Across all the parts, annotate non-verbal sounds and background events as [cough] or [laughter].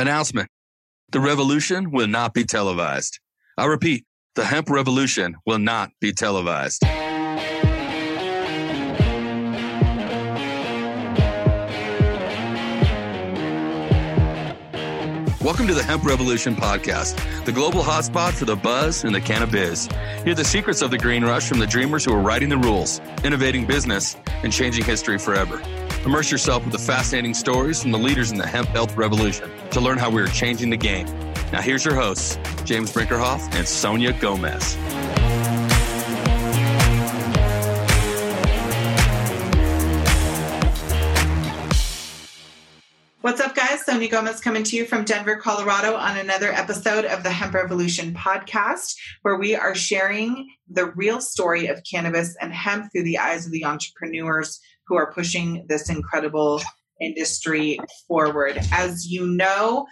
Announcement The revolution will not be televised. I repeat, the hemp revolution will not be televised. Welcome to the Hemp Revolution podcast, the global hotspot for the buzz and the cannabis. Hear the secrets of the green rush from the dreamers who are writing the rules, innovating business, and changing history forever. Immerse yourself with the fascinating stories from the leaders in the hemp health revolution to learn how we are changing the game. Now, here's your hosts, James Brinkerhoff and Sonia Gomez. What's up, guys? Sonia Gomez coming to you from Denver, Colorado on another episode of the Hemp Revolution podcast, where we are sharing the real story of cannabis and hemp through the eyes of the entrepreneurs who are pushing this incredible industry forward. As you know,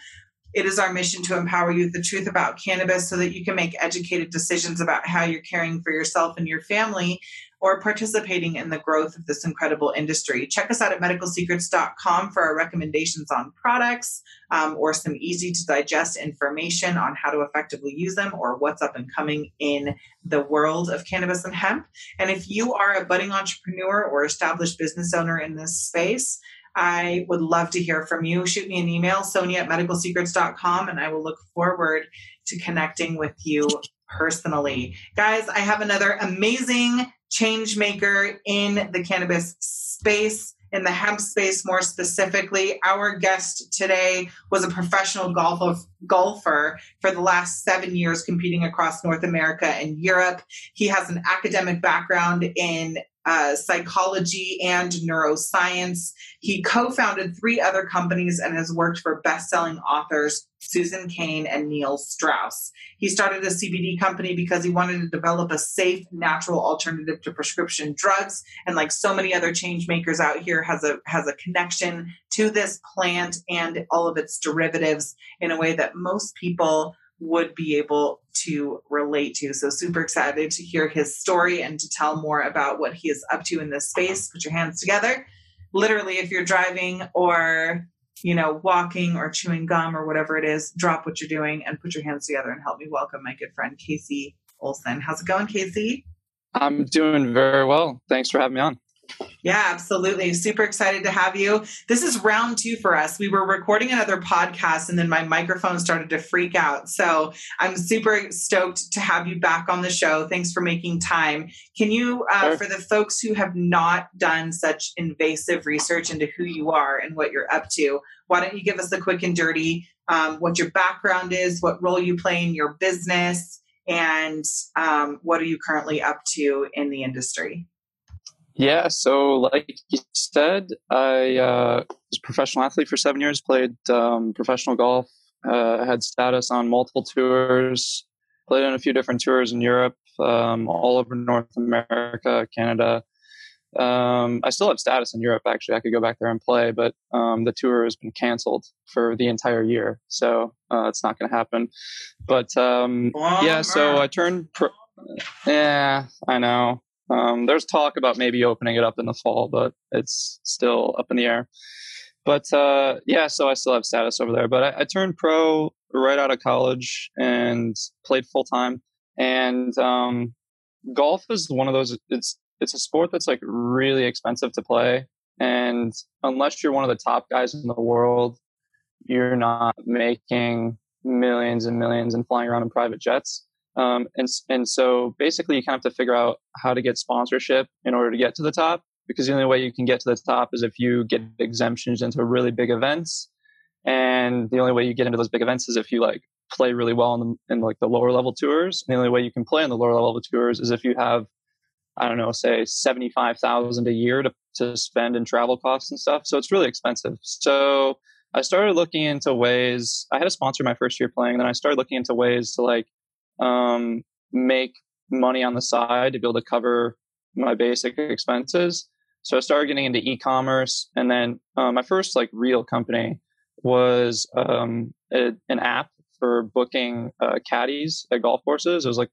it is our mission to empower you with the truth about cannabis so that you can make educated decisions about how you're caring for yourself and your family or participating in the growth of this incredible industry. Check us out at medicalsecrets.com for our recommendations on products um, or some easy to digest information on how to effectively use them or what's up and coming in the world of cannabis and hemp. And if you are a budding entrepreneur or established business owner in this space, I would love to hear from you. Shoot me an email, sonia at medicalsecrets.com, and I will look forward to connecting with you personally. Guys, I have another amazing change maker in the cannabis space in the hemp space more specifically. Our guest today was a professional golfer, golfer for the last seven years, competing across North America and Europe. He has an academic background in uh, psychology and neuroscience. He co founded three other companies and has worked for best selling authors Susan Cain and Neil Strauss. He started a CBD company because he wanted to develop a safe, natural alternative to prescription drugs. And like so many other change makers out here, has a has a connection to this plant and all of its derivatives in a way that most people would be able to relate to. So, super excited to hear his story and to tell more about what he is up to in this space. Put your hands together. Literally, if you're driving or you know, walking or chewing gum or whatever it is, drop what you're doing and put your hands together and help me welcome my good friend Casey Olsen. How's it going, Casey? I'm doing very well. Thanks for having me on. Yeah, absolutely. Super excited to have you. This is round two for us. We were recording another podcast and then my microphone started to freak out. So I'm super stoked to have you back on the show. Thanks for making time. Can you, uh, sure. for the folks who have not done such invasive research into who you are and what you're up to, why don't you give us a quick and dirty um, what your background is, what role you play in your business, and um, what are you currently up to in the industry? Yeah, so like you said, I uh, was a professional athlete for seven years, played um, professional golf, uh, had status on multiple tours, played on a few different tours in Europe, um, all over North America, Canada. Um, I still have status in Europe, actually. I could go back there and play, but um, the tour has been canceled for the entire year. So uh, it's not going to happen. But um, yeah, so I turned. Pro- yeah, I know. Um, there's talk about maybe opening it up in the fall, but it's still up in the air. But uh, yeah, so I still have status over there. But I, I turned pro right out of college and played full time. And um, golf is one of those. It's it's a sport that's like really expensive to play, and unless you're one of the top guys in the world, you're not making millions and millions and flying around in private jets. Um, and, and so basically you kind of have to figure out how to get sponsorship in order to get to the top because the only way you can get to the top is if you get exemptions into really big events. And the only way you get into those big events is if you like play really well in, the, in like the lower level tours. And the only way you can play in the lower level tours is if you have, I don't know, say 75,000 a year to, to spend in travel costs and stuff. So it's really expensive. So I started looking into ways, I had a sponsor my first year playing, then I started looking into ways to like um, make money on the side to be able to cover my basic expenses. So I started getting into e-commerce, and then uh, my first like real company was um, a, an app for booking uh, caddies at golf courses. It was like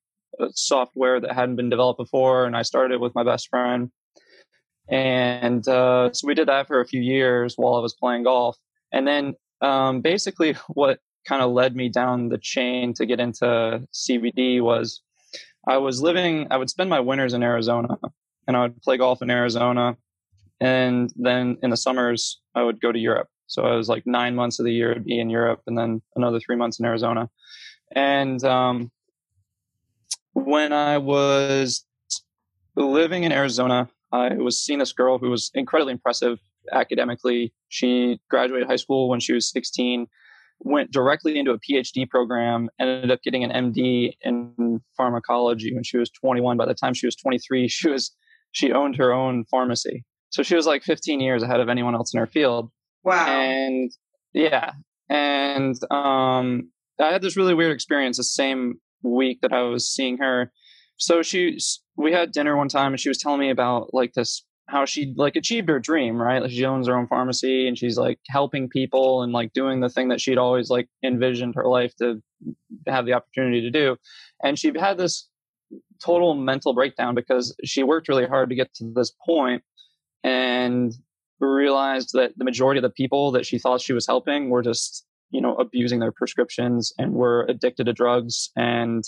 software that hadn't been developed before, and I started with my best friend. And uh, so we did that for a few years while I was playing golf. And then um, basically [laughs] what kind of led me down the chain to get into CBD was I was living, I would spend my winters in Arizona and I would play golf in Arizona. And then in the summers, I would go to Europe. So I was like nine months of the year would be in Europe and then another three months in Arizona. And um, when I was living in Arizona, I was seeing this girl who was incredibly impressive academically. She graduated high school when she was 16, went directly into a PhD program, ended up getting an MD in pharmacology when she was 21. By the time she was 23, [laughs] she was she owned her own pharmacy. So she was like 15 years ahead of anyone else in her field. Wow. And yeah, and um, I had this really weird experience the same week that I was seeing her. So she, we had dinner one time, and she was telling me about like this how she like achieved her dream, right? Like she owns her own pharmacy, and she's like helping people and like doing the thing that she'd always like envisioned her life to have the opportunity to do. And she had this total mental breakdown because she worked really hard to get to this point and realized that the majority of the people that she thought she was helping were just you know abusing their prescriptions and were addicted to drugs and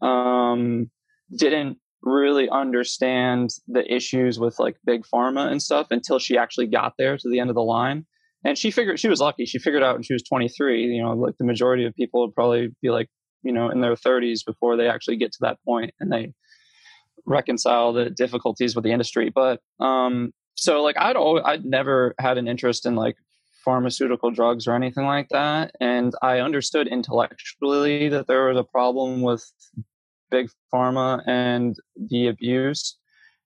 um, didn't really understand the issues with like big pharma and stuff until she actually got there to the end of the line. And she figured she was lucky. She figured out when she was 23 you know like the majority of people would probably be like you know in their 30s before they actually get to that point and they reconcile the difficulties with the industry. But um so like I'd always, I'd never had an interest in like pharmaceutical drugs or anything like that, and I understood intellectually that there was a problem with big pharma and the abuse.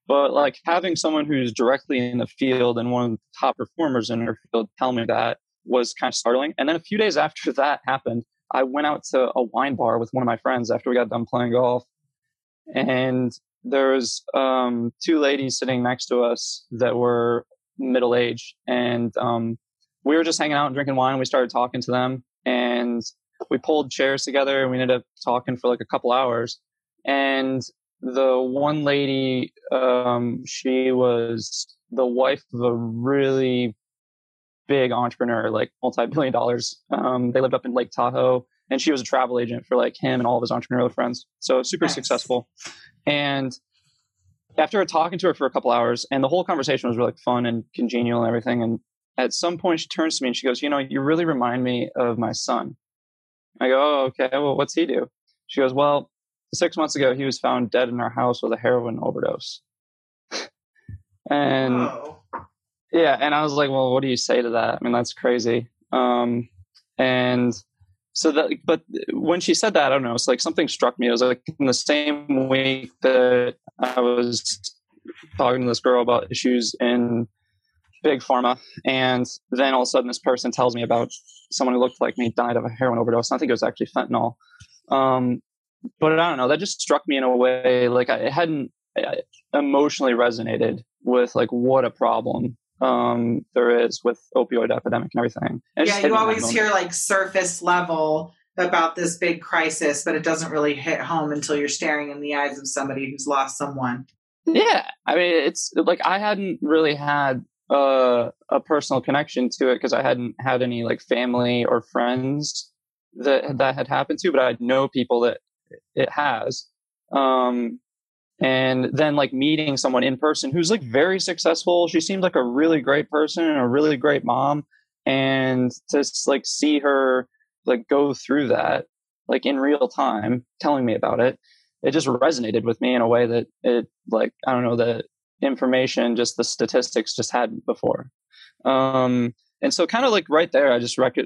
But like having someone who's directly in the field and one of the top performers in her field tell me that was kind of startling. And then a few days after [laughs] that happened, I went out to a wine bar with one of my friends after we got done playing golf. And there's um, two ladies sitting next to us that were middle aged, and um, we were just hanging out and drinking wine. We started talking to them, and we pulled chairs together, and we ended up talking for like a couple hours. And the one lady, um, she was the wife of a really big entrepreneur, like multi-billion dollars. Um, they lived up in Lake Tahoe, and she was a travel agent for like him and all of his entrepreneurial friends. So super nice. successful. And after talking to her for a couple hours, and the whole conversation was really fun and congenial and everything. And at some point, she turns to me and she goes, "You know, you really remind me of my son." I go, "Oh, okay. Well, what's he do?" She goes, "Well, six months ago, he was found dead in our house with a heroin overdose." [laughs] and yeah, and I was like, "Well, what do you say to that? I mean, that's crazy." Um, and so that but when she said that i don't know it's like something struck me it was like in the same week that i was talking to this girl about issues in big pharma and then all of a sudden this person tells me about someone who looked like me died of a heroin overdose i think it was actually fentanyl um, but i don't know that just struck me in a way like i hadn't I emotionally resonated with like what a problem um, there is with opioid epidemic and everything. And yeah, you always hear like surface level about this big crisis, but it doesn't really hit home until you're staring in the eyes of somebody who's lost someone. Yeah, I mean, it's like I hadn't really had uh, a personal connection to it because I hadn't had any like family or friends that that had happened to, but I know people that it has. Um, and then like meeting someone in person who's like very successful. She seemed like a really great person and a really great mom. And to like see her like go through that like in real time telling me about it it just resonated with me in a way that it like i don't know the information just the statistics just hadn't before. Um and so kind of like right there i just rec-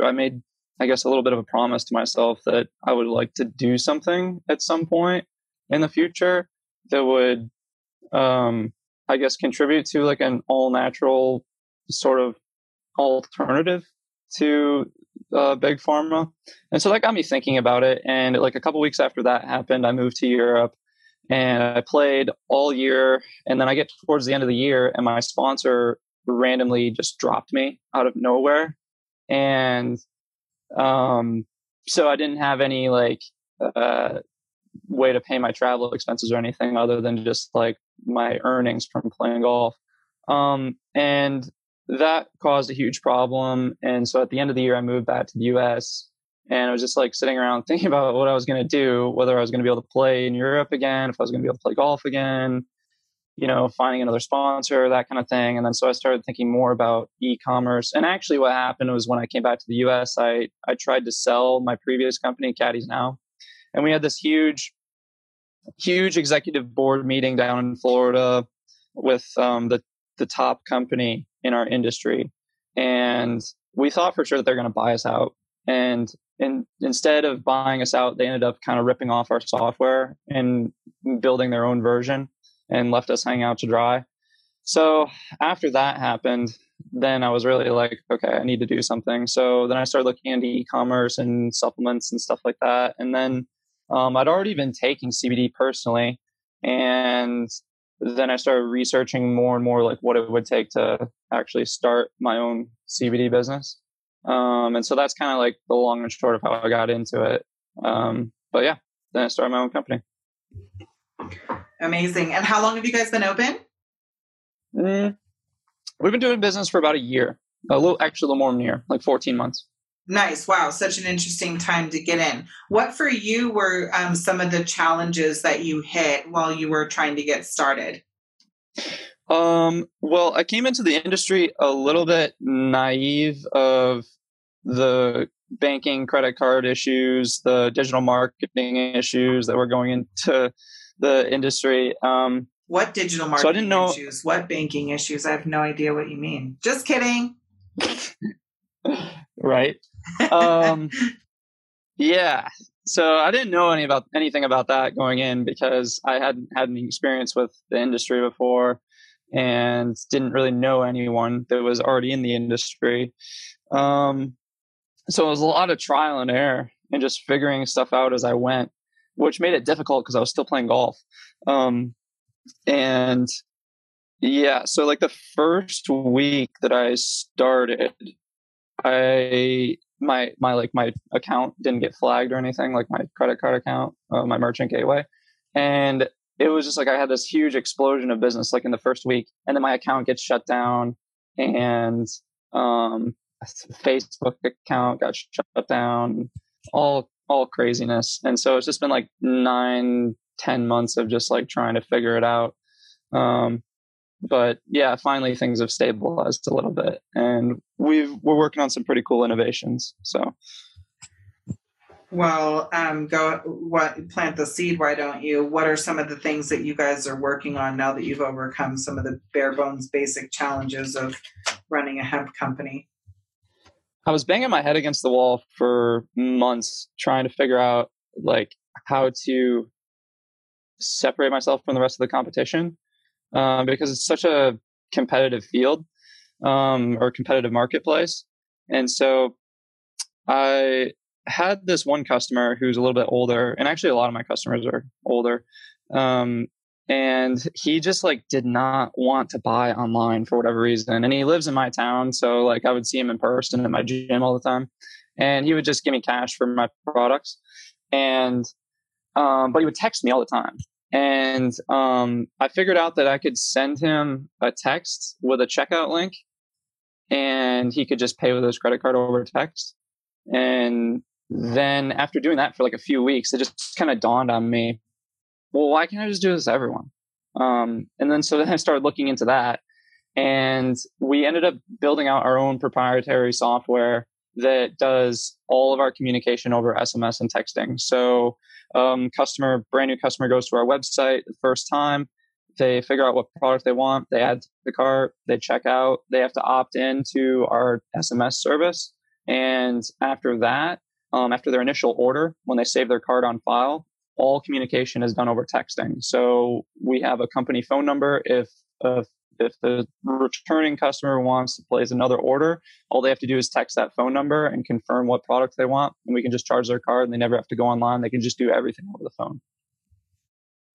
i made i guess a little bit of a promise to myself that i would like to do something at some point in the future that would, um, I guess, contribute to like an all natural sort of alternative to uh, big pharma. And so that got me thinking about it. And like a couple weeks after that happened, I moved to Europe and I played all year. And then I get towards the end of the year, and my sponsor randomly just dropped me out of nowhere. And um, so I didn't have any like uh, way to pay my travel expenses or anything other than just like my earnings from playing golf. Um, and that caused a huge problem. And so at the end of the year, I moved back to the US and I was just like sitting around [laughs] thinking about what I was going to do, whether I was going to be able to play in Europe again, if I was going to be able to play golf again, you know, finding another sponsor, that kind of thing. And then so I started thinking more about e-commerce. And actually what happened was when I came back to the US, I, I tried to sell my previous company, Caddies Now. And we had this huge, huge executive board meeting down in Florida with um, the, the top company in our industry. And we thought for sure that they're going to buy us out. And in, instead of buying us out, they ended up kind of ripping off our software and building their own version and left us hanging out to dry. So after that happened, then I was really like, okay, I need to do something. So then I started looking into e-commerce and supplements and stuff like that. And then um, I'd already been taking CBD personally, and then I started researching more and more like what it would take to actually start my own CBD business. Um, and so that's kind of like the long and short of how I got into it. Um, but yeah, then I started my own company. Amazing. And how long have you guys been open? Mm, we've been doing business for about a year, a little, actually a little more than a year, like 14 months. Nice. Wow. Such an interesting time to get in. What for you were um, some of the challenges that you hit while you were trying to get started? Um, well, I came into the industry a little bit naive of the banking credit card issues, the digital marketing issues that were going into the industry. Um, what digital marketing so I didn't know, issues? What banking issues? I have no idea what you mean. Just kidding. [laughs] right. Um, yeah. So I didn't know any about anything about that going in because I hadn't had any experience with the industry before and didn't really know anyone that was already in the industry. Um, so it was a lot of trial and error and just figuring stuff out as I went, which made it difficult because I was still playing golf. Um, and yeah, so like the first week that I started, I my my like my account didn't get flagged or anything, like my credit card account, uh, my merchant gateway, and it was just like I had this huge explosion of business like in the first week, and then my account gets shut down, and um, Facebook account got shut down, all all craziness, and so it's just been like nine, ten months of just like trying to figure it out. Um, but yeah, finally things have stabilized a little bit, and we've we're working on some pretty cool innovations. So well, um, go what plant the seed. Why don't you? What are some of the things that you guys are working on now that you've overcome some of the bare bones basic challenges of running a hemp company? I was banging my head against the wall for months trying to figure out like how to separate myself from the rest of the competition uh, because it's such a competitive field um, or competitive marketplace, and so I had this one customer who's a little bit older, and actually a lot of my customers are older. Um, and he just like did not want to buy online for whatever reason. And he lives in my town, so like I would see him in person at my gym all the time, and he would just give me cash for my products. And um, but he would text me all the time. And um, I figured out that I could send him a text with a checkout link, and he could just pay with his credit card over text. And then after doing that for like a few weeks, it just kind of dawned on me, well, why can't I just do this to everyone? Um, and then so then I started looking into that, and we ended up building out our own proprietary software that does all of our communication over SMS and texting. So, um, customer, brand new customer goes to our website the first time, they figure out what product they want, they add to the cart, they check out, they have to opt in to our SMS service, and after that, um, after their initial order, when they save their card on file, all communication is done over texting. So we have a company phone number. If uh, if the returning customer wants to place another order, all they have to do is text that phone number and confirm what product they want, and we can just charge their card. And they never have to go online. They can just do everything over the phone.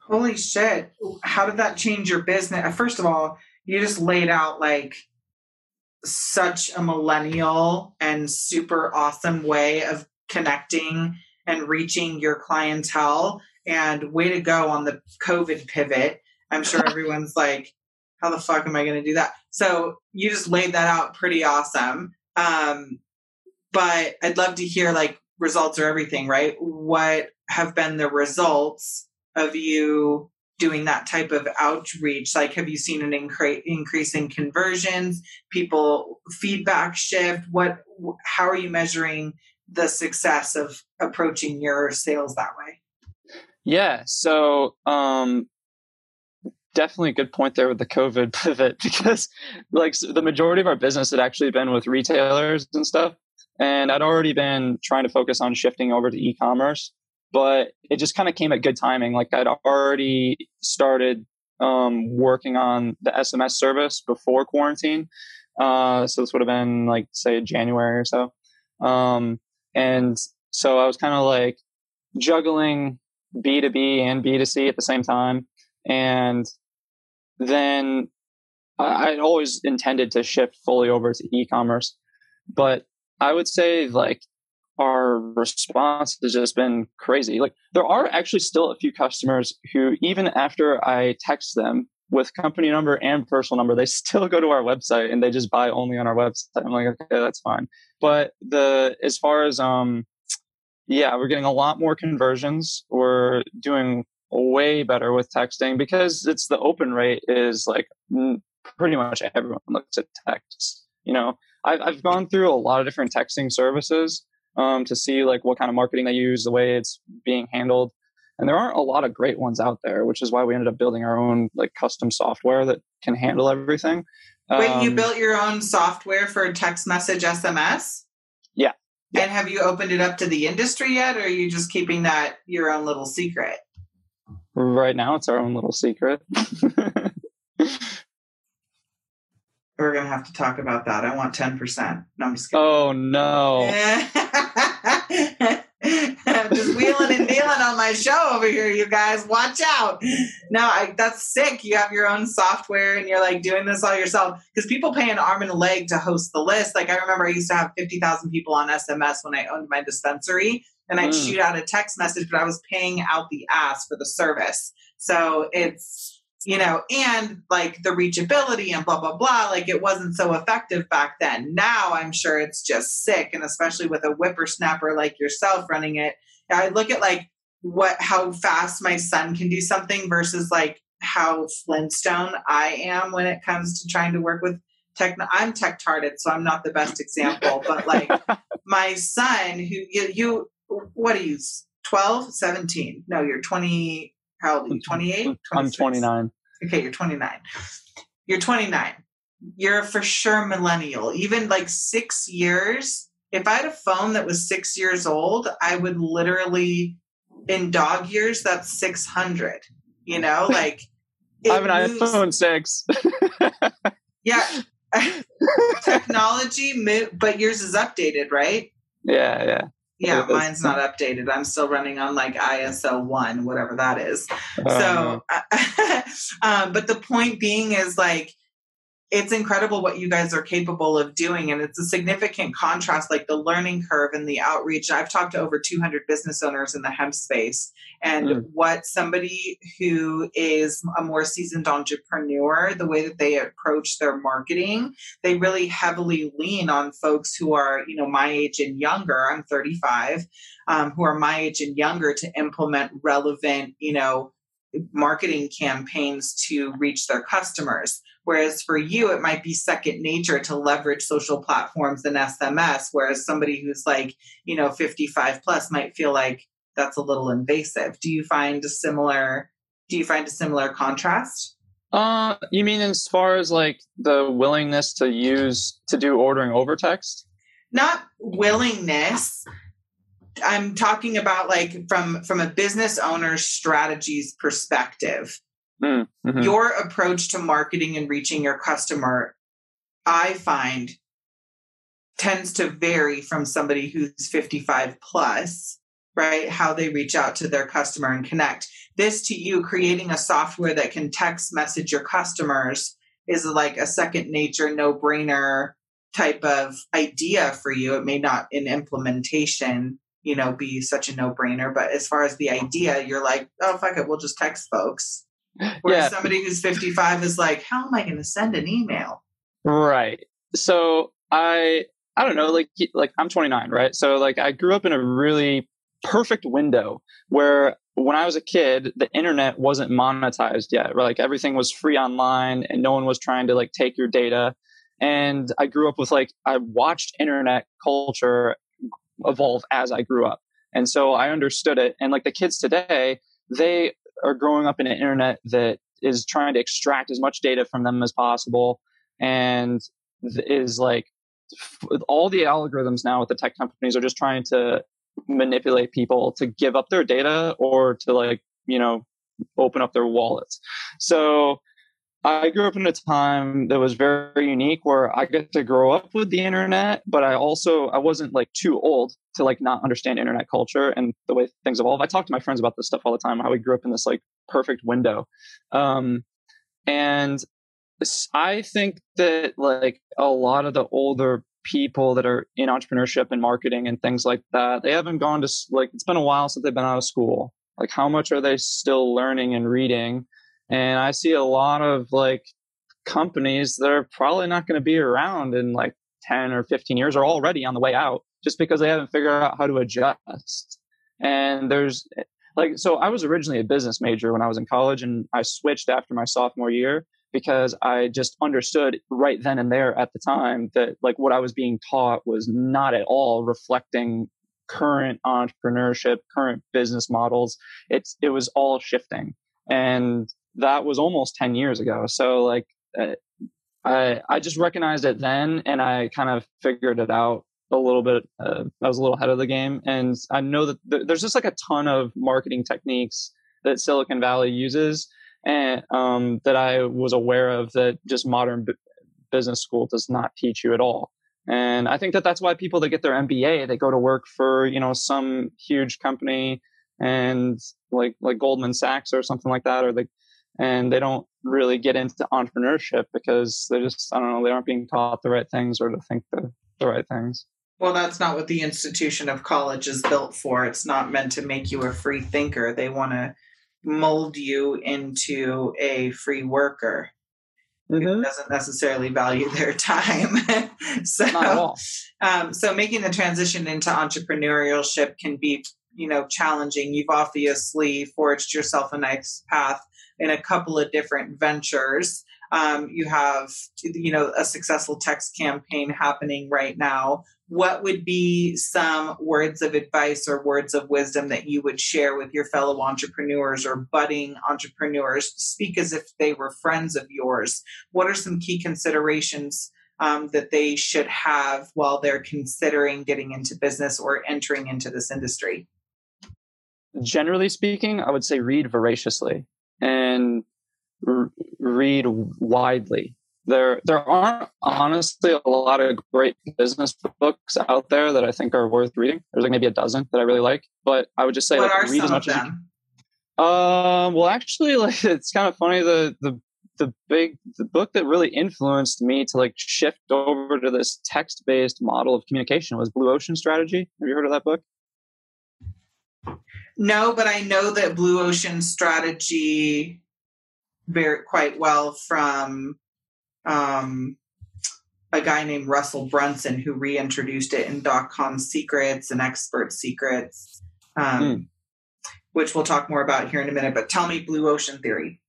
Holy shit! How did that change your business? First of all, you just laid out like such a millennial and super awesome way of connecting and reaching your clientele. And way to go on the COVID pivot. I'm sure [laughs] everyone's like, how the fuck am I going to do that? So you just laid that out pretty awesome. Um, but I'd love to hear like results or everything, right? What have been the results of you doing that type of outreach? Like, have you seen an incre- increase in conversions, people feedback shift? What, how are you measuring the success of approaching your sales that way? Yeah. So, um, definitely a good point there with the COVID [laughs] pivot because like the majority of our business had actually been with retailers and stuff. And I'd already been trying to focus on shifting over to e-commerce, but it just kind of came at good timing. Like I'd already started um, working on the SMS service before quarantine. Uh, so this would have been like say January or so. Um, and so I was kind of like juggling B2B and B2C at the same time. And then I'd always intended to shift fully over to e-commerce, but I would say like our response has just been crazy. Like there are actually still a few customers who, even after I text them with company number and personal number, they [laughs] still go to our website and they just buy only on our website. I'm like, okay, that's fine. But the as far as um, yeah, we're getting a lot more conversions. We're doing way better with texting because it's the open rate is like pretty much everyone looks at text. You know, I've, I've gone through a lot of different texting services um, to see like what kind of marketing they use, the way it's being handled. And there aren't a lot of great ones out there, which is why we ended up building our own like custom software that can handle everything. Wait, um, you built your own software for text message SMS? Yeah. And have you opened it up to the industry yet, or are you just keeping that your own little secret? Right now, it's our own little secret. [laughs] We're gonna have to talk about that. I want ten percent. No, I'm just kidding. Oh no. [laughs] I'm just wheeling and dealing on my show over here, you guys. Watch out. No, I, that's sick. You have your own software and you're like doing this all yourself because people pay an arm and a leg to host the list. Like I remember I used to have 50,000 people on SMS when I owned my dispensary and I'd mm. shoot out a text message, but I was paying out the ass for the service. So it's, you know, and like the reachability and blah, blah, blah. Like it wasn't so effective back then. Now I'm sure it's just sick. And especially with a whippersnapper like yourself running it, I look at like what, how fast my son can do something versus like how Flintstone I am when it comes to trying to work with tech. I'm tech tarded, so I'm not the best example, but like [laughs] my son who you, you what are you 12 17 no you're 20 how old are you? 28 i'm 29 okay you're 29 you're 29 you're for sure millennial. Even like six years if i had a phone that was six years old i would literally in dog years that's 600 you know? [laughs] Like i have an moves, iphone 6 [laughs] yeah. [laughs] Technology but yours is updated right? Yeah yeah yeah, mine's not updated. I'm still running on like ISO one, whatever that is. Uh, so, [laughs] um, but the point being is like it's incredible what you guys are capable of doing and it's a significant contrast like the learning curve and the outreach i've talked to over 200 business owners in the hemp space and mm. what somebody who is a more seasoned entrepreneur the way that they approach their marketing they really heavily lean on folks who are you know my age and younger i'm 35 um, who are my age and younger to implement relevant you know marketing campaigns to reach their customers Whereas for you, it might be second nature to leverage social platforms and SMS. Whereas somebody who's like, you know, 55 plus might feel like that's a little invasive. Do you find a similar, do you find a similar contrast? Uh, you mean as far as like the willingness to use, to do ordering over text? Not willingness. I'm talking about like from from a business owner's strategies perspective mm-hmm. Your approach to marketing and reaching your customer, I find, tends to vary from somebody who's 55 plus, right? How they reach out to their customer and connect. This to you, creating a software that can text message your customers is like a second nature, no brainer type of idea for you. It may not in implementation, you know, be such a no brainer, but as far as the idea, you're like, oh, fuck it, we'll just text folks Where Yeah. somebody who's 55 is like, how am I going to send an email? Right. So I I don't know, like like I'm 29, right? So like I grew up in a really perfect window where when I was a kid, the internet wasn't monetized yet. Like everything was free online and no one was trying to like take your data. And I grew up with like I watched internet culture evolve as I grew up. And so I understood it. And like the kids today, they are growing up in an internet that is trying to extract as much data from them as possible and is like all the algorithms now with the tech companies are just trying to manipulate people to give up their data or to like you know open up their wallets. So i grew up in a time that was very unique where i get to grow up with the internet but i also i wasn't like too old to like not understand internet culture and the way things evolve i talk to my friends about this stuff all the time how we grew up in this like perfect window um and I think that like a lot of the older people that are in entrepreneurship and marketing and things like that, they haven't gone to like it's been a while since they've been out of school. Like how much are they still learning and reading? And I see a lot of like companies that are probably not going to be around in like 10 or 15 years are already on the way out just because they haven't figured out how to adjust. And there's like so I was originally a business major when I was in college and I switched after my sophomore year because I just understood right then and there at the time that like what I was being taught was not at all reflecting current entrepreneurship, current business models. It's it was all shifting, and that was almost ten years ago. So like uh, I I just recognized it then, and I kind of figured it out a little bit. Uh, I was a little ahead of the game, and I know that th- there's just like a ton of marketing techniques that Silicon Valley uses and um, that I was aware of that just modern b- business school does not teach you at all. And I think that that's why people that get their MBA they go to work for you know some huge company and like like Goldman Sachs or something like that, or they and they don't really get into entrepreneurship because they just I don't know they aren't being taught the right things or to think the the right things. Well, that's not what the institution of college is built for. It's not meant to make you a free thinker. They want to mold you into a free worker who doesn't necessarily value their [laughs] time. so, Not at all. um, so making the transition into entrepreneurship can be, you know, challenging. You've obviously forged yourself a nice path in a couple of different ventures. Um, you have, you know, a successful text campaign happening right now. What would be some words of advice or words of wisdom that you would share with your fellow entrepreneurs or budding entrepreneurs? Speak as if they were friends of yours. What are some key considerations um, that they should have while they're considering getting into business or entering into this industry? Generally speaking, I would say read voraciously and r- read widely. There, there aren't honestly a lot of great business books out there that I think are worth reading. There's like maybe a dozen that I really like, but I would just say what like read as much of as you them? Um, well, actually, [laughs] like it's kind of funny. The the the big the book that really influenced me to like shift over to this text based model of communication was Blue Ocean Strategy. Have you heard of that book? No, but I know that Blue Ocean strategy very quite well from um, a guy named Russell Brunson who reintroduced it in dot com secrets and expert secrets, um, Mm. which we'll talk more about here in a minute. But tell me Blue Ocean theory.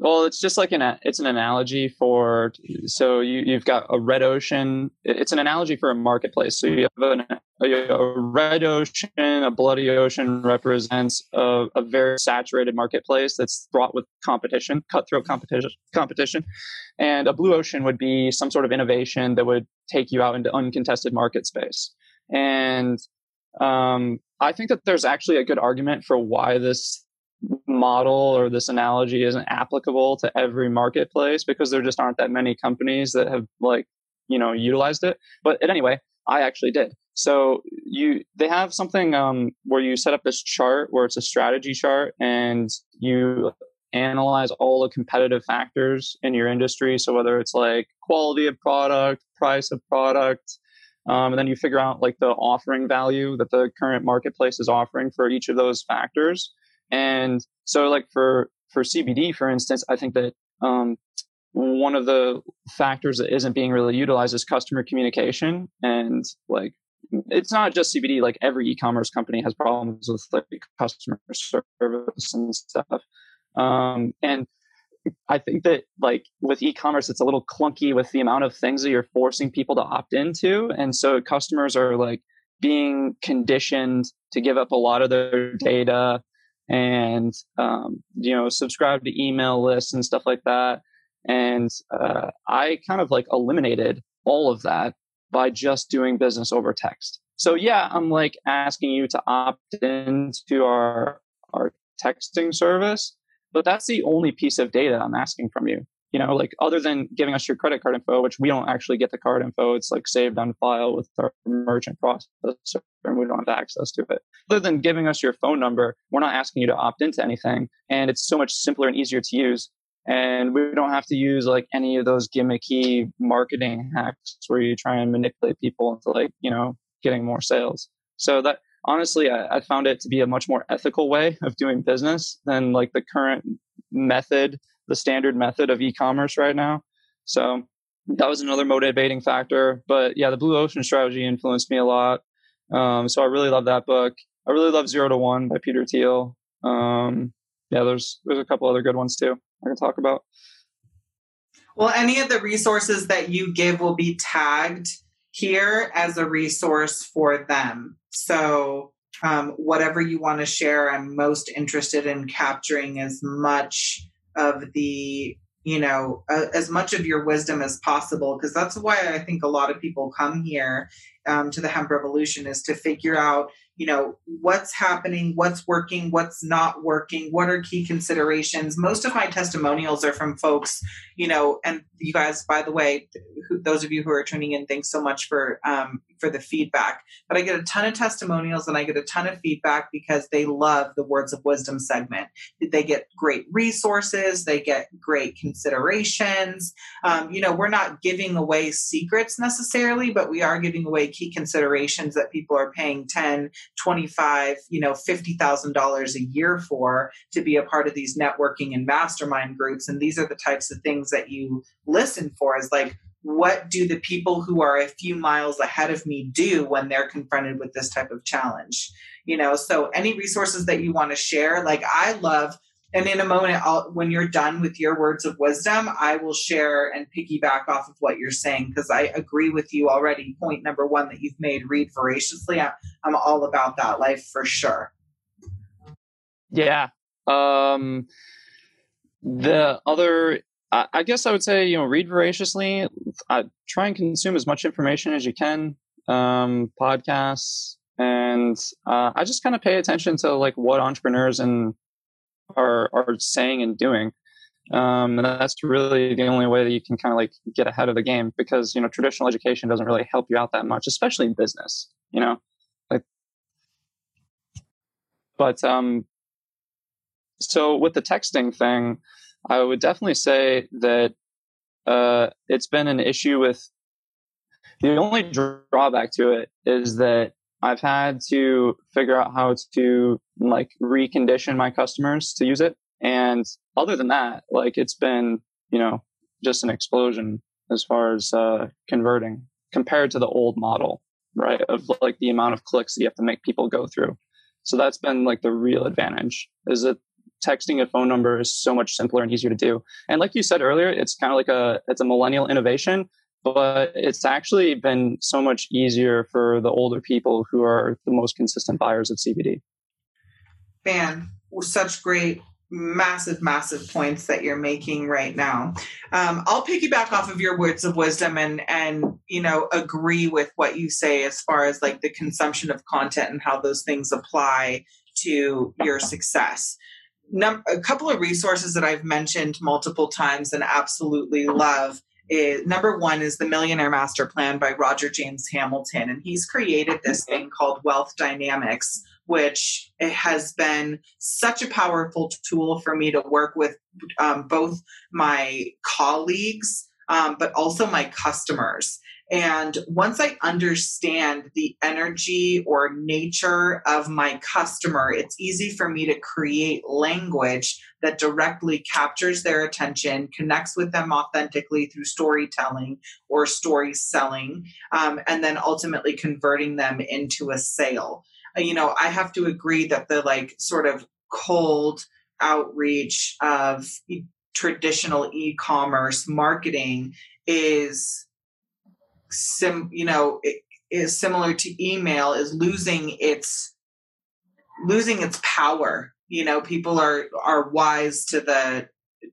Well, it's just like an it's an analogy for so you you've got a red ocean. It's an analogy for a marketplace. So you have an, a, red ocean, a bloody ocean represents a, a very saturated marketplace that's fraught with competition, cutthroat competition, competition, and a blue ocean would be some sort of innovation that would take you out into uncontested market space. And um, I think that there's actually a good argument for why this model or this analogy isn't applicable to every marketplace because there just aren't that many companies that have like you know utilized it. But anyway i actually did. So you they have something um, where you set up this chart where it's a strategy chart and you analyze all the competitive factors in your industry. So whether it's like quality of product price of product um, and then you figure out like the offering value that the current marketplace is offering for each of those factors and so like for for CBD, for instance, I think that um, one of the factors that isn't being really utilized is customer communication and like it's not just CBD. Like every e-commerce company has problems with like customer service and stuff. Um, and I think that like with e-commerce, it's a little clunky with the amount of things that you're forcing people to opt into, and so customers are like being conditioned to give up a lot of their data and um, you know subscribe to email lists and stuff like that. And uh, I kind of like eliminated all of that by just doing business over text. So yeah, I'm like asking you to opt into our our texting service, but that's the only piece of data I'm asking from you. You know, like other than giving us your credit card info, which we don't actually get the card info, it's like saved on file with our merchant processor and we don't have access to it. Other than giving us your phone number, we're not asking you to opt into anything. And it's so much simpler and easier to use and we don't have to use like any of those gimmicky marketing hacks where you try and manipulate people into like you know getting more sales so that honestly I, I, found it to be a much more ethical way of doing business than like the current method the standard method of e-commerce right now. So that was another motivating factor. But yeah the blue ocean strategy influenced me a lot. Um, so i really love that book. I really love zero to one by peter thiel. Um, yeah there's there's a couple other good ones too I can talk about. Well, any of the resources that you give will be tagged here as a resource for them. So, um, whatever you want to share, I'm most interested in capturing as much of the, you know, as much of your wisdom as possible, because that's why I think a lot of people come here um, to the hemp revolution is to figure out you know what's happening what's working what's not working what are key considerations. Most of my testimonials are from folks you know and you guys by the way who, those of you who are tuning in thanks so much for um, for the feedback. But i get a ton of testimonials and i get a ton of feedback because they love the words of wisdom segment. They get great resources they get great considerations. Um, you know we're not giving away secrets necessarily but we are giving away key considerations that people are paying 10 25 you know $50000 a year for to be a part of these networking and mastermind groups. And these are the types of things that you listen for is like what do the people who are a few miles ahead of me do when they're confronted with this type of challenge? You know so any resources that you want to share like i love and in a moment I'll, when you're done with your words of wisdom i will share and piggyback off of what you're saying because i agree with you already. Point number one that you've made read voraciously. I, i'm all about that life for sure. Yeah. Um the other I, I guess i would say you know read voraciously. I, try and consume as much information as you can um podcasts. And uh, i just kind of pay attention to like what entrepreneurs and are are saying and doing. Um, and that's really the only way that you can kind of like get ahead of the game because you know traditional education doesn't really help you out that much, especially in business. You know, like, but um, so with the texting thing, I would definitely say that uh, it's been an issue with the only drawback to it is that I've had to figure out how to like recondition my customers to use it. And other than that, like it's been, you know, just an explosion as far as uh, converting compared to the old model, right? Of like the amount of clicks that you have to make people go through. So that's been like the real advantage is that texting a phone number is so much simpler and easier to do. And like you said earlier, it's kind of like a it's a millennial innovation but it's actually been so much easier for the older people who are the most consistent buyers of CBD. Man, such great massive massive points that you're making right now um, i'll piggyback off of your words of wisdom and and you know agree with what you say as far as like the consumption of content and how those things apply to your success Num- a couple of resources that i've mentioned multiple times and absolutely love is number one is the Millionaire Master Plan by Roger James Hamilton. And he's created this thing called Wealth Dynamics, which has been such a powerful tool for me to work with um, both my colleagues, um, but also my customers. And once I understand the energy or nature of my customer, it's easy for me to create language that directly captures their attention, connects with them authentically through storytelling or story selling, um, and then ultimately converting them into a sale. Uh, you know, I have to agree that the like sort of cold outreach of traditional e-commerce marketing is sim you know is similar to email is losing its losing its power you know people are are wise to the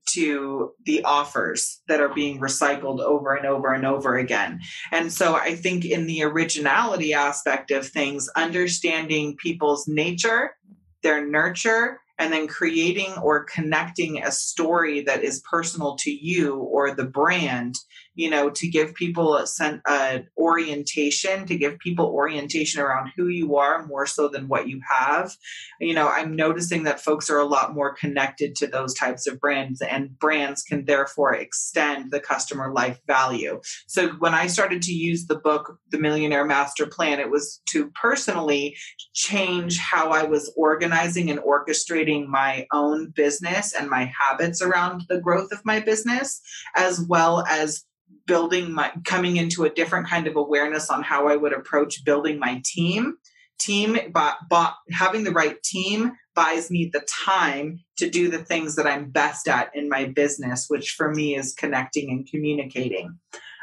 to the offers that are being recycled over and over and over again. And so I think in the originality aspect of things, understanding people's nature, their nurture, and then creating or connecting a story that is personal to you or the brand you know to give people a sen- uh, orientation to give people orientation around who you are more so than what you have. You know i'm noticing that folks are a lot more connected to those types of brands and brands can therefore extend the customer life value. So when i started to use the book the millionaire master plan it was to personally change how i was organizing and orchestrating my own business and my habits around the growth of my business as well as building my coming into a different kind of awareness on how I would approach building my team. Team, but, but having the right team buys me the time to do the things that I'm best at in my business, which for me is connecting and communicating.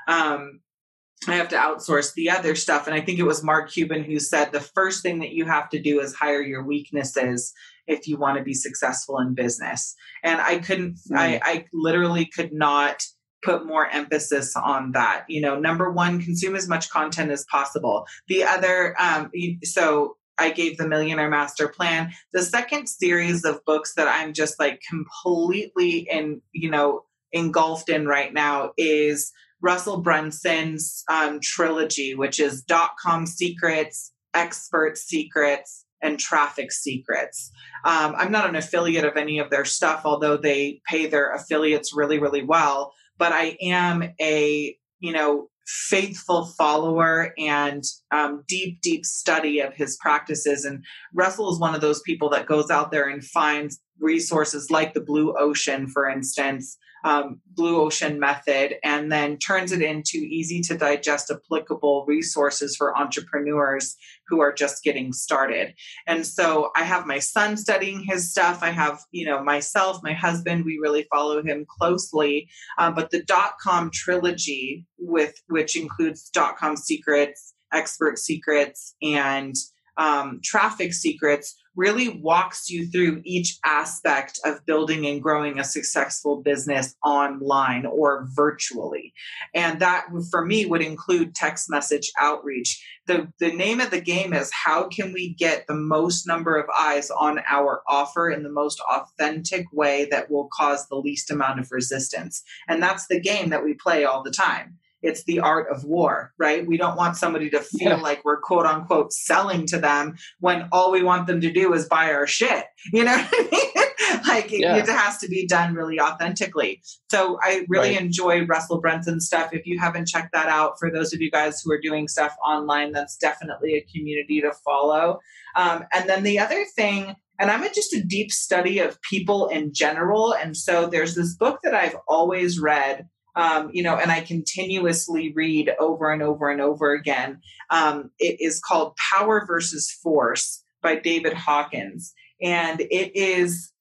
Um, I have to outsource the other stuff. And I think it was Mark Cuban who said the first thing that you have to do is hire your weaknesses if you want to be successful in business. And I couldn't, mm. I, I literally could not put more emphasis on that. You know, number one, consume as much content as possible. The other, um, so I gave the Millionaire Master Plan. The second series of books that I'm just like completely in, you know, engulfed in right now is Russell Brunson's um, trilogy, which is dot com secrets, expert secrets, and traffic secrets. Um, I'm not an affiliate of any of their stuff, although they pay their affiliates really, really well but I am a, you know, faithful follower and um, deep, deep study of his practices. And Russell is one of those people that goes out there and finds resources like the Blue Ocean, for instance, um, Blue Ocean method, and then turns it into easy to digest, applicable resources for entrepreneurs who are just getting started. And so I have my son studying his stuff. I have, you know, myself, my husband, we really follow him closely. Um, but the dot com trilogy, with which includes dot com secrets, expert secrets, and um, traffic secrets really walks you through each aspect of building and growing a successful business online or virtually. And that for me would include text message outreach. The, the name of the game is how can we get the most number of eyes on our offer in the most authentic way that will cause the least amount of resistance? And that's the game that we play all the time it's the art of war, right? We don't want somebody to feel yeah. like we're quote unquote selling to them when all we want them to do is buy our shit. You know I mean? [laughs] like yeah. it, has to be done really authentically. So I really right. enjoy Russell Brunson's stuff. If you haven't checked that out, for those of you guys who are doing stuff online, that's definitely a community to follow. Um, and then the other thing and I'm just a deep study of people in general. And so there's this book that I've always read um, you know, and I continuously read over and over and over again. Um, it is called Power versus Force by David Hawkins. And it is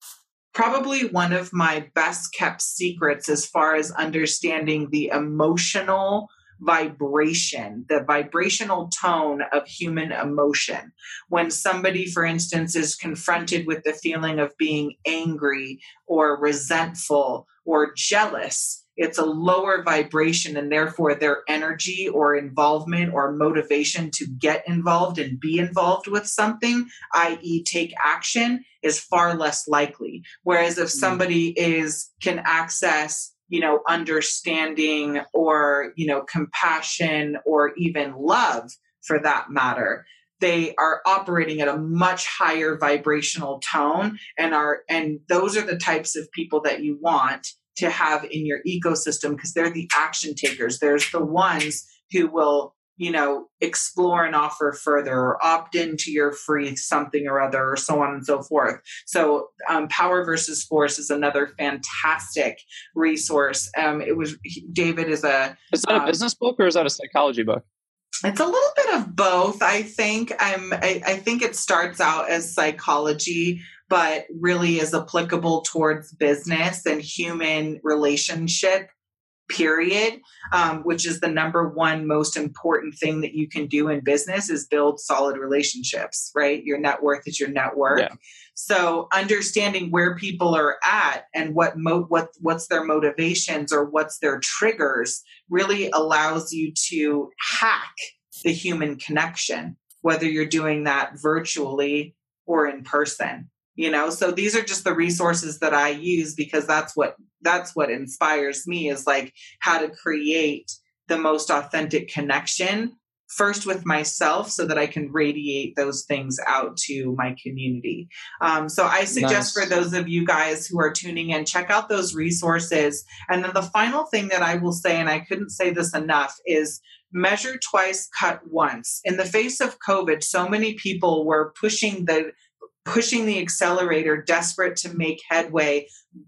probably one of my best kept secrets as far as understanding the emotional vibration, the vibrational tone of human emotion. When somebody, for instance, is confronted with the feeling of being angry or resentful or jealous, it's a lower vibration and therefore their energy or involvement or motivation to get involved and be involved with something i.e take action is far less likely whereas if hmm. somebody is can access you know understanding or you know compassion or even love for that matter they are operating at a much higher vibrational tone and are and those are the types of people that you want to have in your ecosystem because they're the action takers. There's the ones who will you know, explore and offer further or opt into your free something or other or so on and so forth. So, um, Power versus Force is another fantastic resource. Um, it was David is a. Is that a um, business book or is that a psychology book? It's a little bit of both. I think I'm. I, I think it starts out as psychology, but really is applicable towards business and human relationship period um, which is the number one most important thing that you can do in business is build solid relationships right? Your net worth is your network. Yeah. so understanding where people are at and what mo- what what's their motivations or what's their triggers really allows you to hack the human connection whether you're doing that virtually or in person you know so these are just the resources that i use because that's what that's what inspires me is like how to create the most authentic connection first with myself so that I can radiate those things out to my community. Um, so I suggest nice. for those of you guys who are tuning in, check out those resources. And then the final thing that I will say, and I couldn't say this enough, is measure twice, cut once. In the face of COVID, so many people were pushing the pushing the accelerator, desperate to make headway,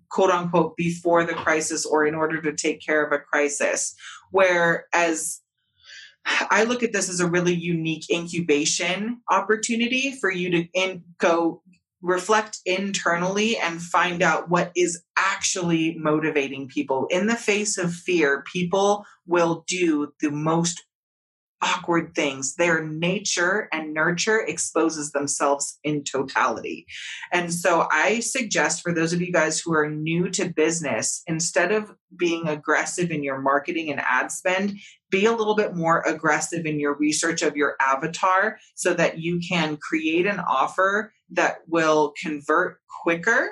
quote unquote, before the crisis or in order to take care of a crisis. Whereas I look at this as a really unique incubation opportunity for you to in, go reflect internally and find out what is actually motivating people. In the face of fear, people will do the most awkward things. Their nature and nurture exposes themselves in totality. And so I suggest for those of you guys who are new to business, instead of being aggressive in your marketing and ad spend, be a little bit more aggressive in your research of your avatar so that you can create an offer that will convert quicker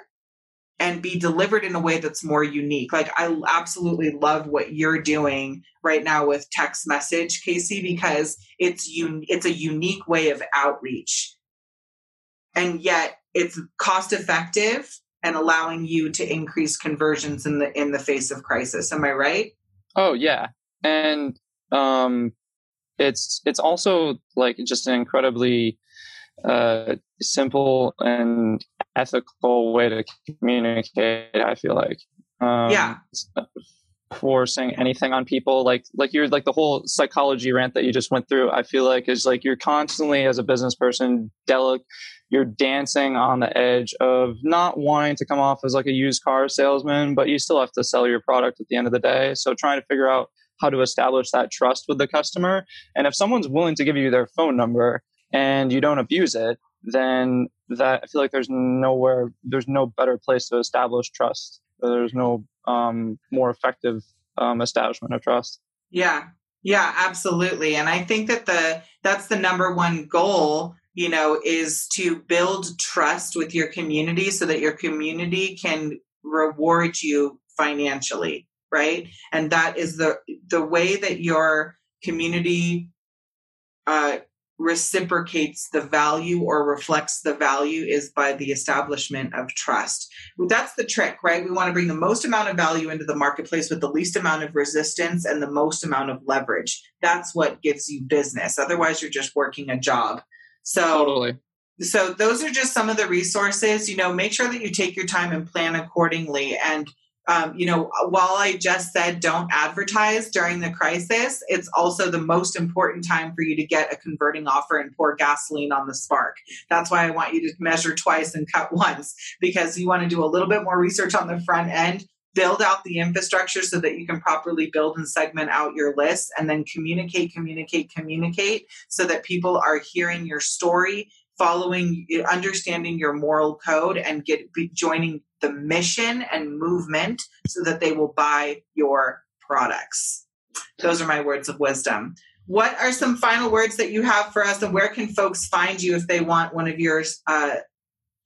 and be delivered in a way that's more unique. Like I absolutely love what you're doing right now with text message, Casey, because it's un- it's a unique way of outreach. And yet it's cost effective and allowing you to increase conversions in the in the face of crisis. Am I right? Oh yeah. And um it's it's also like just an incredibly uh simple and ethical way to communicate. I feel like, um, yeah, forcing anything on people. Like, like you're like the whole psychology rant that you just went through. I feel like is like you're constantly as a business person, delicate. You're dancing on the edge of not wanting to come off as like a used car salesman, but you still have to sell your product at the end of the day. So trying to figure out how to establish that trust with the customer. And if someone's willing to give you their phone number and you don't abuse it, then that I feel like there's nowhere, there's no better place to establish trust. There's no um, more effective um, establishment of trust. Yeah, yeah, absolutely. And I think that the that's the number one goal. You know, is to build trust with your community so that your community can reward you financially, right? And that is the the way that your community uh, reciprocates the value or reflects the value is by the establishment of trust. That's the trick, right? We want to bring the most amount of value into the marketplace with the least amount of resistance and the most amount of leverage. That's what gives you business. Otherwise, you're just working a job. So, totally. So, those are just some of the resources. You know, make sure that you take your time and plan accordingly. And um, you know, while I just said don't advertise during the crisis, it's also the most important time for you to get a converting offer and pour gasoline on the spark. That's why I want you to measure twice and cut [laughs] once because you want to do a little bit more research on the front end, build out the infrastructure so that you can properly build and segment out your list, and then communicate, communicate, communicate so that people are hearing your story following understanding your moral code and get joining the mission and movement so that they will buy your products. Those are my words of wisdom. What are some final words that you have for us, and where can folks find you if they want one of your uh,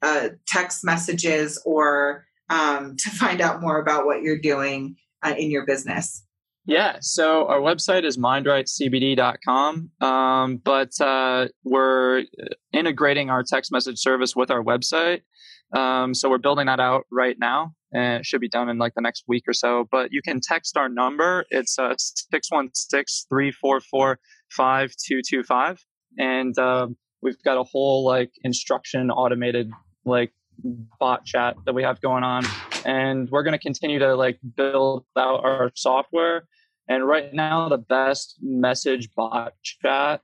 uh, text messages or um, [laughs] to find out more about what you're doing uh, in your business? Yeah, so our website is mindrightcbd.com, um, but uh, we're integrating our text message service with our website. Um, so we're building that out right now. and it should be done in like the next week or so. But you can text our number. It's uh, 616 344 5225. And uh, we've got a whole like instruction automated like bot chat that we have going on. And we're going to continue to like build out our software. And right now, the best message bot chat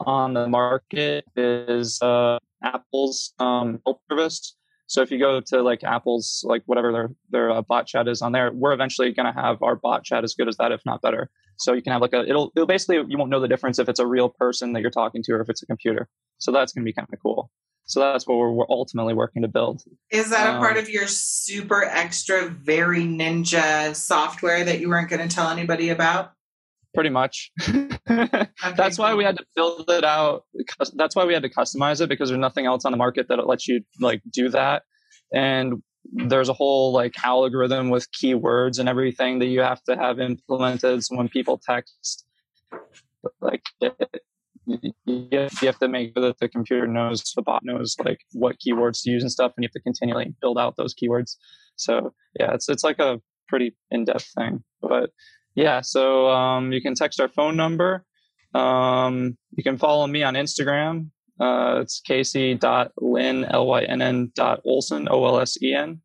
on the market is uh, Apple's um, help service. So if you go to like Apple's like whatever their their uh, bot chat is on there, we're eventually going to have our bot chat as good as that, if not better. So you can have like a it'll it'll basically you won't know the difference if it's a real person that you're talking to or if it's a computer. So that's going to be kind of cool. So that's what we're, we're ultimately working to build. Is that um, a part of your super extra, very ninja software that you weren't going to tell anybody about? Pretty much. [laughs] that's why we had to build it out. That's why we had to customize it because there's nothing else on the market that lets you like do that. And there's a whole like algorithm with keywords and everything that you have to have implemented. So when people text, like you have to make sure that the computer knows the bot knows like what keywords to use and stuff and you have to continually build out those keywords so yeah it's it's like a pretty in-depth thing but yeah so um, you can text our phone number um, you can follow me on instagram uh, it's casey.lynn l-y-n-n dot olsen o-l-s-e-n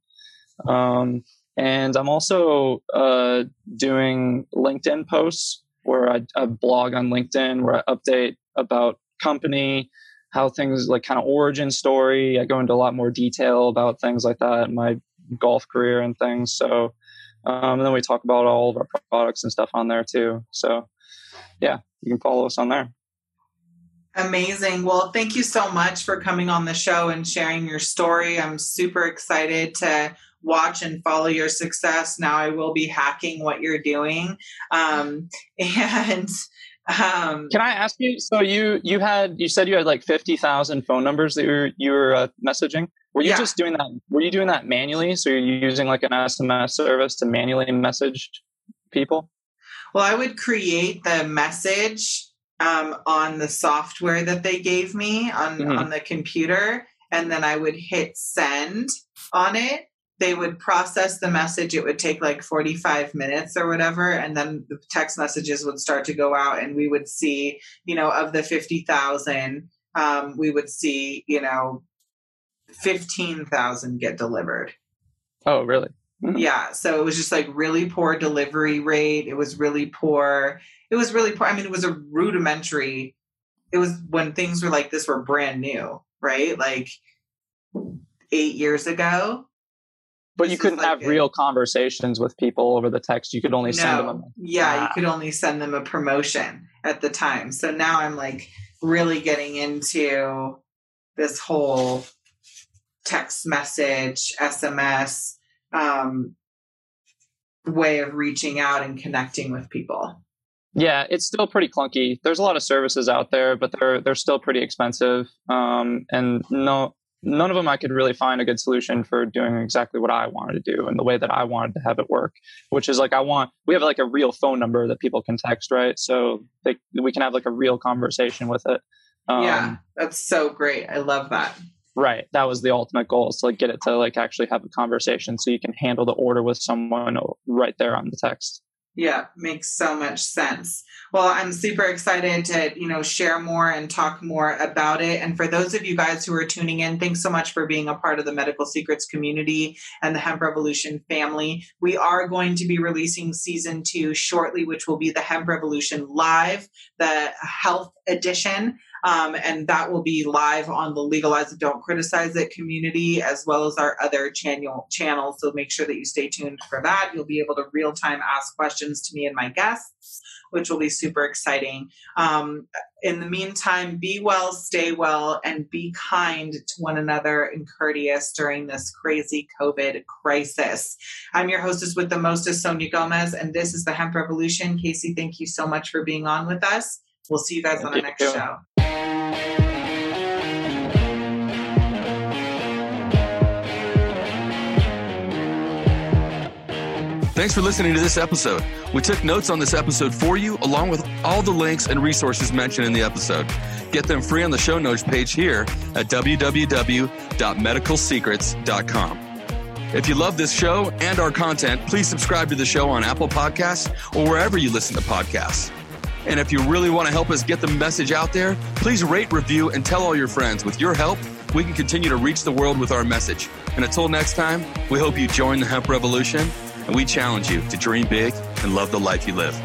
um, and i'm also uh, doing linkedin posts where I, I blog on linkedin where i update about company, how things like kind of origin story. I go into a lot more detail about things like that, my golf career and things. So, um, and then we talk about all of our products and stuff on there too. So, yeah, you can follow us on there. Amazing. Well, thank you so much for coming on the show and sharing your story. I'm super excited to watch and follow your success. Now I will be hacking what you're doing. Um, [laughs] and um, Can I ask you? So you you had you said you had like fifty thousand phone numbers that you were you were uh, messaging. Were you yeah. just doing that? Were you doing that manually? So you're using like an SMS service to manually message people? Well, I would create the message um, on the software that they gave me on mm-hmm. on the computer, and then I would hit send on it, they would process the message. It would take like 45 minutes or whatever. And then the text messages would start to go out, and we would see, you know, of the 50,000, um, we would see, you know, 15,000 get delivered. Oh, really? Mm-hmm. Yeah. So it was just like really poor delivery rate. It was really poor. It was really poor. I mean, it was a rudimentary. It was when things were like this were brand new, right? Like eight years ago but you couldn't like have real conversations with people over the text. You could only no. send them. A, yeah, ah. you could only send them a promotion at the time. So now I'm like really getting into this whole text message, SMS um, way of reaching out and connecting with people. Yeah, it's still pretty clunky. There's a lot of services out there, but they're they're still pretty expensive. Um, and no, none of them I could really find a good solution for doing exactly what I wanted to do and the way that I wanted to have it work, which is like I want we have like a real phone number that people can text, right? So they, we can have like a real conversation with it. Um, yeah, that's so great. I love that. Right. That was the ultimate goal is to like get it to like actually have a conversation so you can handle the order with someone right there on the text. Yeah, makes so much sense. Well, I'm super excited to, you know, share more and talk more about it. And for those of you guys who are tuning in, thanks so much for being a part of the Medical Secrets community and the Hemp Revolution family. We are going to be releasing season two shortly, which will be the Hemp Revolution Live, the health edition. Um, and that will be live on the Legalize It, Don't Criticize It community, as well as our other channel channels. So make sure that you stay tuned for that. You'll be able to real time ask questions to me and my guests, which will be super exciting. Um, in the meantime, be well, stay well, and be kind to one another and courteous during this crazy COVID crisis. I'm your hostess with the mostest, Sonia Gomez, and this is the Hemp Revolution. Casey, thank you so much for being on with us. We'll see you guys thank on the next show. Thanks for listening to this episode. We took notes on this episode for you, along with all the links and resources mentioned in the episode. Get them free on the show notes page here at www.medicalsecrets.com. If you love this show and our content, please subscribe to the show on Apple Podcasts or wherever you listen to podcasts. And if you really want to help us get the message out there, please rate, review, and tell all your friends. With your help, we can continue to reach the world with our message. And until next time, we hope you join the hemp revolution and we challenge you to dream big and love the life you live.